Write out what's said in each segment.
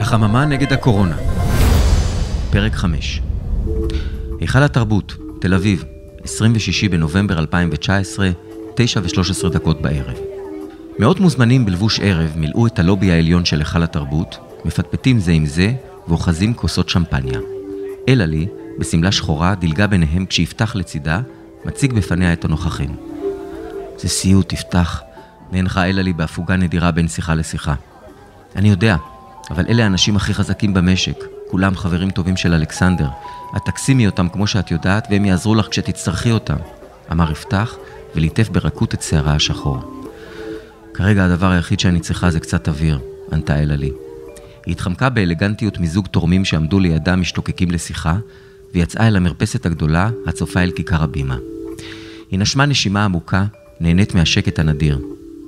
החממה נגד הקורונה, פרק 5 היכל התרבות, תל אביב, 26 בנובמבר 2019, 9 ו-13 דקות בערב. מאות מוזמנים בלבוש ערב מילאו את הלובי העליון של היכל התרבות, מפטפטים זה עם זה ואוחזים כוסות שמפניה. אלה לי, בשמלה שחורה, דילגה ביניהם כשיפתח לצידה, מציג בפניה את הנוכחים. זה סיוט, תפתח, נאנחה אלה לי בהפוגה נדירה בין שיחה לשיחה. אני יודע, אבל אלה האנשים הכי חזקים במשק. כולם חברים טובים של אלכסנדר. את תקסימי אותם כמו שאת יודעת, והם יעזרו לך כשתצטרכי אותם. אמר יפתח, וליטף ברכות את שערה השחור. כרגע הדבר היחיד שאני צריכה זה קצת אוויר, ענתה אלה לי. היא התחמקה באלגנטיות מזוג תורמים שעמדו לידה משתוקקים לשיחה, ויצאה אל המרפסת הגדולה, הצופה אל כיכר הבימה. היא נשמה נשימה עמוקה, נהנית מהשקט הנדיר,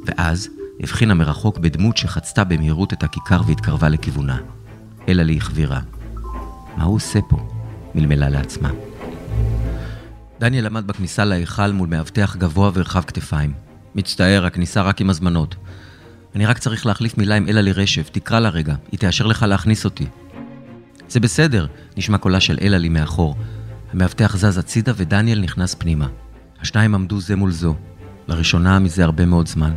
ואז הבחינה מרחוק בדמות שחצתה במהירות את הכיכר והתקרבה לכיוונה. אלא לי החבירה. מה הוא עושה פה? מלמלה לעצמה. דניאל עמד בכניסה להיכל מול מאבטח גבוה ורחב כתפיים. מצטער, הכניסה רק עם הזמנות. אני רק צריך להחליף מילה עם אלה לרשף, תקרא לה רגע, היא תאשר לך להכניס אותי. זה בסדר, נשמע קולה של אלה לי מאחור. המאבטח זז הצידה ודניאל נכנס פנימה. השניים עמדו זה מול זו, לראשונה מזה הרבה מאוד זמן.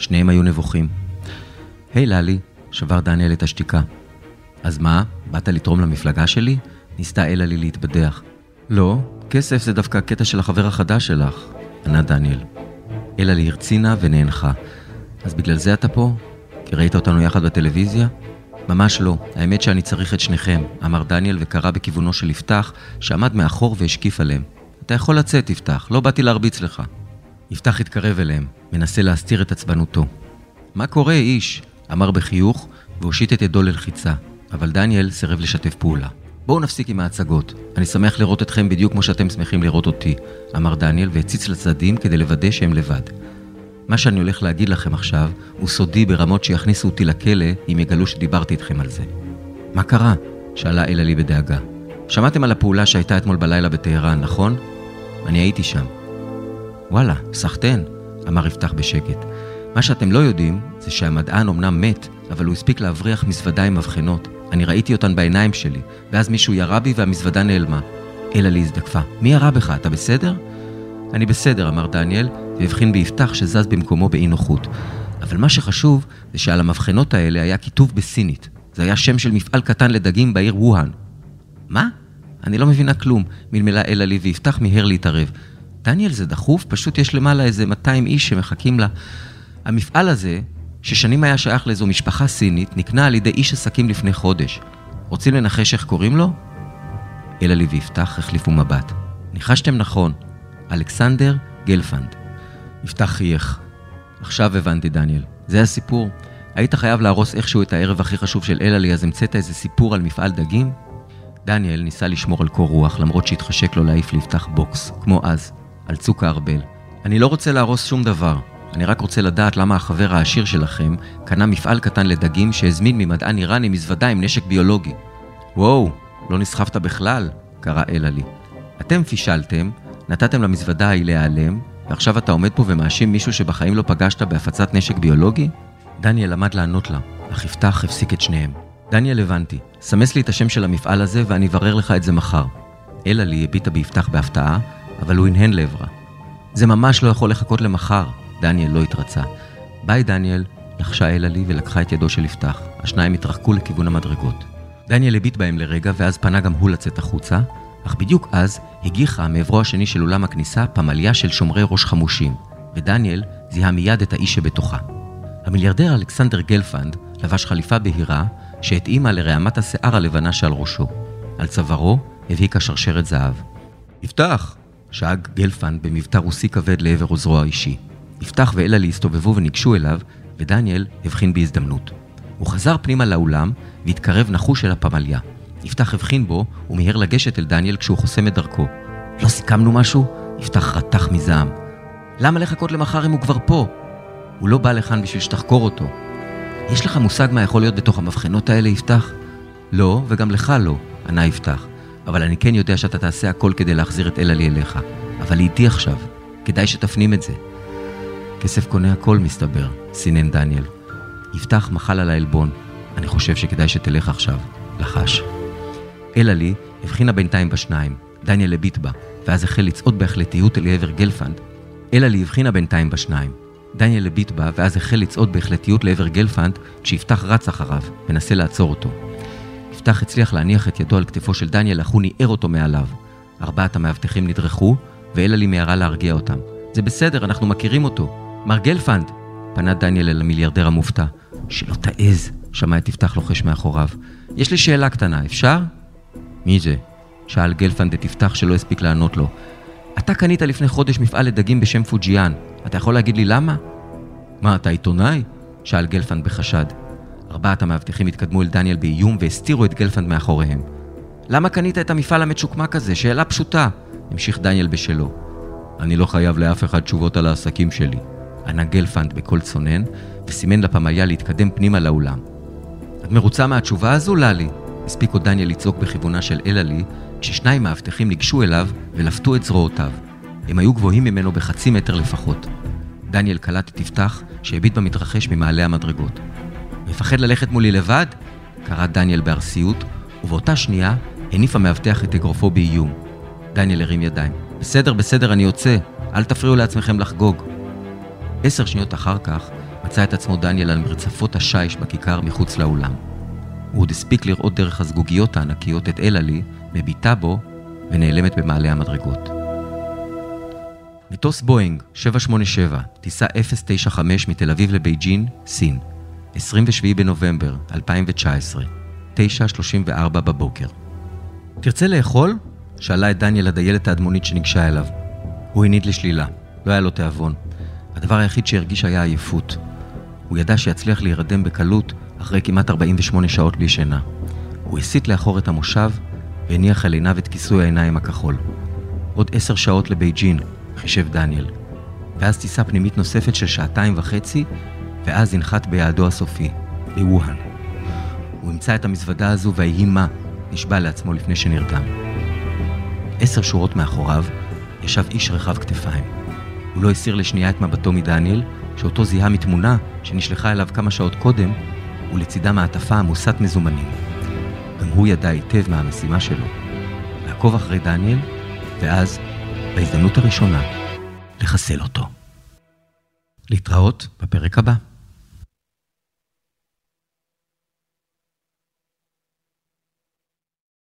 שניהם היו נבוכים. היי hey, ללי, שבר דניאל את השתיקה. אז מה, באת לתרום למפלגה שלי? ניסתה אלה לי להתבדח. לא, כסף זה דווקא הקטע של החבר החדש שלך, ענה דניאל. אלה לי הרצינה ונאנחה. אז בגלל זה אתה פה? כי ראית אותנו יחד בטלוויזיה? ממש לא, האמת שאני צריך את שניכם, אמר דניאל וקרא בכיוונו של יפתח, שעמד מאחור והשקיף עליהם. אתה יכול לצאת, יפתח, לא באתי להרביץ לך. יפתח התקרב אליהם, מנסה להסתיר את עצבנותו. מה קורה, איש? אמר בחיוך, והושיט את ידו ללחיצה, אבל דניאל סירב לשתף פעולה. בואו נפסיק עם ההצגות. אני שמח לראות אתכם בדיוק כמו שאתם שמחים לראות אותי, אמר דניאל והציץ לצדדים כדי לוודא שהם לבד. מה שאני הולך להגיד לכם עכשיו הוא סודי ברמות שיכניסו אותי לכלא אם יגלו שדיברתי איתכם על זה. מה קרה? שאלה אלה לי בדאגה. שמעתם על הפעולה שהייתה אתמול בלילה בטהרן, נכון? אני הייתי שם. וואלה, סחטיין, אמר יפתח בשקט. מה שאתם לא יודעים זה שהמדען אמנם מת, אבל הוא הספיק להבריח מזוודה עם מבחנות. אני ראיתי אותן בעיניים שלי, ואז מישהו ירה בי והמזוודה נעלמה. אלה לי הזדקפה. מי ירה בך? אתה בסדר? אני בסדר, אמר דניאל, והבחין ביפתח שזז במקומו באי נוחות. אבל מה שחשוב זה שעל המבחנות האלה היה כיתוב בסינית. זה היה שם של מפעל קטן לדגים בעיר ווהאן. מה? אני לא מבינה כלום, מלמלה אלה לי ויפתח מיהר להתערב. דניאל, זה דחוף? פשוט יש למעלה איזה 200 איש שמחכים לה. המפעל הזה, ששנים היה שייך לאיזו משפחה סינית, נקנה על ידי איש עסקים לפני חודש. רוצים לנחש איך קוראים לו? אלעלי ויפתח החליפו מבט. ניחשתם נכון, אלכסנדר גלפנד. יפתח חייך. עכשיו הבנתי, דניאל. זה הסיפור. היית חייב להרוס איכשהו את הערב הכי חשוב של אלעלי, אז המצאת איזה סיפור על מפעל דגים? דניאל ניסה לשמור על קור רוח, למרות שהתחשק לו להעיף ליפתח בוקס, כמו אז, על צוק הארבל. אני לא רוצה להרוס שום דבר. אני רק רוצה לדעת למה החבר העשיר שלכם קנה מפעל קטן לדגים שהזמין ממדען איראני מזוודה עם נשק ביולוגי. וואו, לא נסחפת בכלל, קרא אלעלי. אתם פישלתם, נתתם למזוודה ההיא להיעלם, ועכשיו אתה עומד פה ומאשים מישהו שבחיים לא פגשת בהפצת נשק ביולוגי? דניאל עמד לענות לה, אך יפתח הפסיק את שניהם. דניאל, הבנתי. סמס לי את השם של המפעל הזה ואני אברר לך את זה מחר. אלה לי הביטה ביפתח בהפתעה, אבל הוא הנהן לעברה. זה ממש לא יכול לחכות למחר. דניאל לא התרצה. ביי, דניאל, לחשה אלה לי ולקחה את ידו של יפתח. השניים התרחקו לכיוון המדרגות. דניאל הביט בהם לרגע, ואז פנה גם הוא לצאת החוצה, אך בדיוק אז הגיחה מעברו השני של אולם הכניסה פמליה של שומרי ראש חמושים, ודניאל זיהה מיד את האיש שבתוכה. המיליארדר אלכסנדר גלפנד לבש חליפה בהירה שהתאימה לרעמת השיער הלבנה שעל ראשו. על צווארו הבהיקה שרשרת זהב. יפתח! שאג גלפנד במבטא רוסי כבד לעבר עוזרו האישי. יפתח ואלעלי הסתובבו וניגשו אליו, ודניאל הבחין בהזדמנות. הוא חזר פנימה לאולם והתקרב נחוש אל הפמליה. יפתח הבחין בו ומיהר לגשת אל דניאל כשהוא חוסם את דרכו. לא סיכמנו משהו? יפתח רתח מזעם. למה לחכות למחר אם הוא כבר פה? הוא לא בא לכאן בשביל שתחקור אותו. יש לך מושג מה יכול להיות בתוך המבחנות האלה, יפתח? לא, וגם לך לא, ענה יפתח. אבל אני כן יודע שאתה תעשה הכל כדי להחזיר את אלעלי אליך. אבל איתי עכשיו. כדאי שתפנים את זה. כסף קונה הכל, מסתבר, סינן דניאל. יפתח מחל על העלבון. אני חושב שכדאי שתלך עכשיו. לחש. אלה לי הבחינה בינתיים בשניים. דניאל הביט בה, ואז החל לצעוד בהחלטיות אל עבר גלפנד. אלה לי הבחינה בינתיים בשניים. דניאל הביט בה, ואז החל לצעוד בהחלטיות לעבר גלפנד, כשיפתח רץ אחריו, מנסה לעצור אותו. יפתח הצליח להניח את ידו על כתפו של דניאל, אך הוא ניער אותו מעליו. ארבעת המאבטחים נדרכו, ואלה לי מיהרה להרגיע אותם. זה בסדר, אנחנו מכירים אותו. מר גלפנד! פנה דניאל אל המיליארדר המופתע. שלא תעז, שמע את יפתח לוחש מאחוריו. יש לי שאלה קטנה, אפשר? מי זה? שאל גלפנד את יפתח שלא הספיק לענות לו. אתה קנית לפני חודש מפעל לדגים בשם פוג'יאן. אתה יכול להגיד לי למה? מה, אתה עיתונאי? שאל גלפנד בחשד. ארבעת המאבטחים התקדמו אל דניאל באיום והסתירו את גלפנד מאחוריהם. למה קנית את המפעל המצ'וקמק הזה? שאלה פשוטה. המשיך דניאל בשלו. אני לא חייב לאף אחד תשובות על העסקים שלי. ענה גלפנד בקול צונן, וסימן לפמליה להתקדם פנימה לאולם. את מרוצה מהתשובה הזו, ללי? הספיק עוד דניאל לצעוק בכיוונה של אלעלי, כששניים מאבטחים ניגשו אליו ולפתו את זרועותיו. הם היו גבוהים ממנו בחצי מטר לפחות. דניאל קלט את יפתח, שהביט במתרחש ממעלה המדרגות. מפחד ללכת מולי לבד? קרא דניאל בארסיות, ובאותה שנייה הניף המאבטח את אגרופו באיום. דניאל הרים ידיים. בסדר, בסדר, אני יוצא. אל תפריעו לעצמכם לחגוג. עשר שניות אחר כך מצא את עצמו דניאל על מרצפות השיש בכיכר מחוץ לאולם. הוא עוד הספיק לראות דרך הזגוגיות הענקיות את אלעלי, מביטה בו ונעלמת במעלה המדרגות. מטוס בואינג 787, טיסה 095 מתל אביב לבייג'ין, סין, 27 בנובמבר 2019, 9.34 בבוקר. תרצה לאכול? שאלה את דניאל הדיילת האדמונית שניגשה אליו. הוא הניד לשלילה, לא היה לו תיאבון. הדבר היחיד שהרגיש היה עייפות. הוא ידע שיצליח להירדם בקלות אחרי כמעט 48 שעות בלי שינה. הוא הסיט לאחור את המושב והניח על עיניו את כיסוי העיניים הכחול. עוד עשר שעות לבייג'ין, חישב דניאל. ואז טיסה פנימית נוספת של שעתיים וחצי, ואז ינחת ביעדו הסופי, בווהאן. הוא ימצא את המזוודה הזו ויהי מה, נשבע לעצמו לפני שנרדם. עשר שורות מאחוריו ישב איש רחב כתפיים. הוא לא הסיר לשנייה את מבטו מדניאל, שאותו זיהה מתמונה שנשלחה אליו כמה שעות קודם, ולצידה מעטפה עמוסת מזומנים. גם הוא ידע היטב מה המשימה שלו, לעקוב אחרי דניאל, ואז, בהזדמנות הראשונה, לחסל אותו. להתראות בפרק הבא.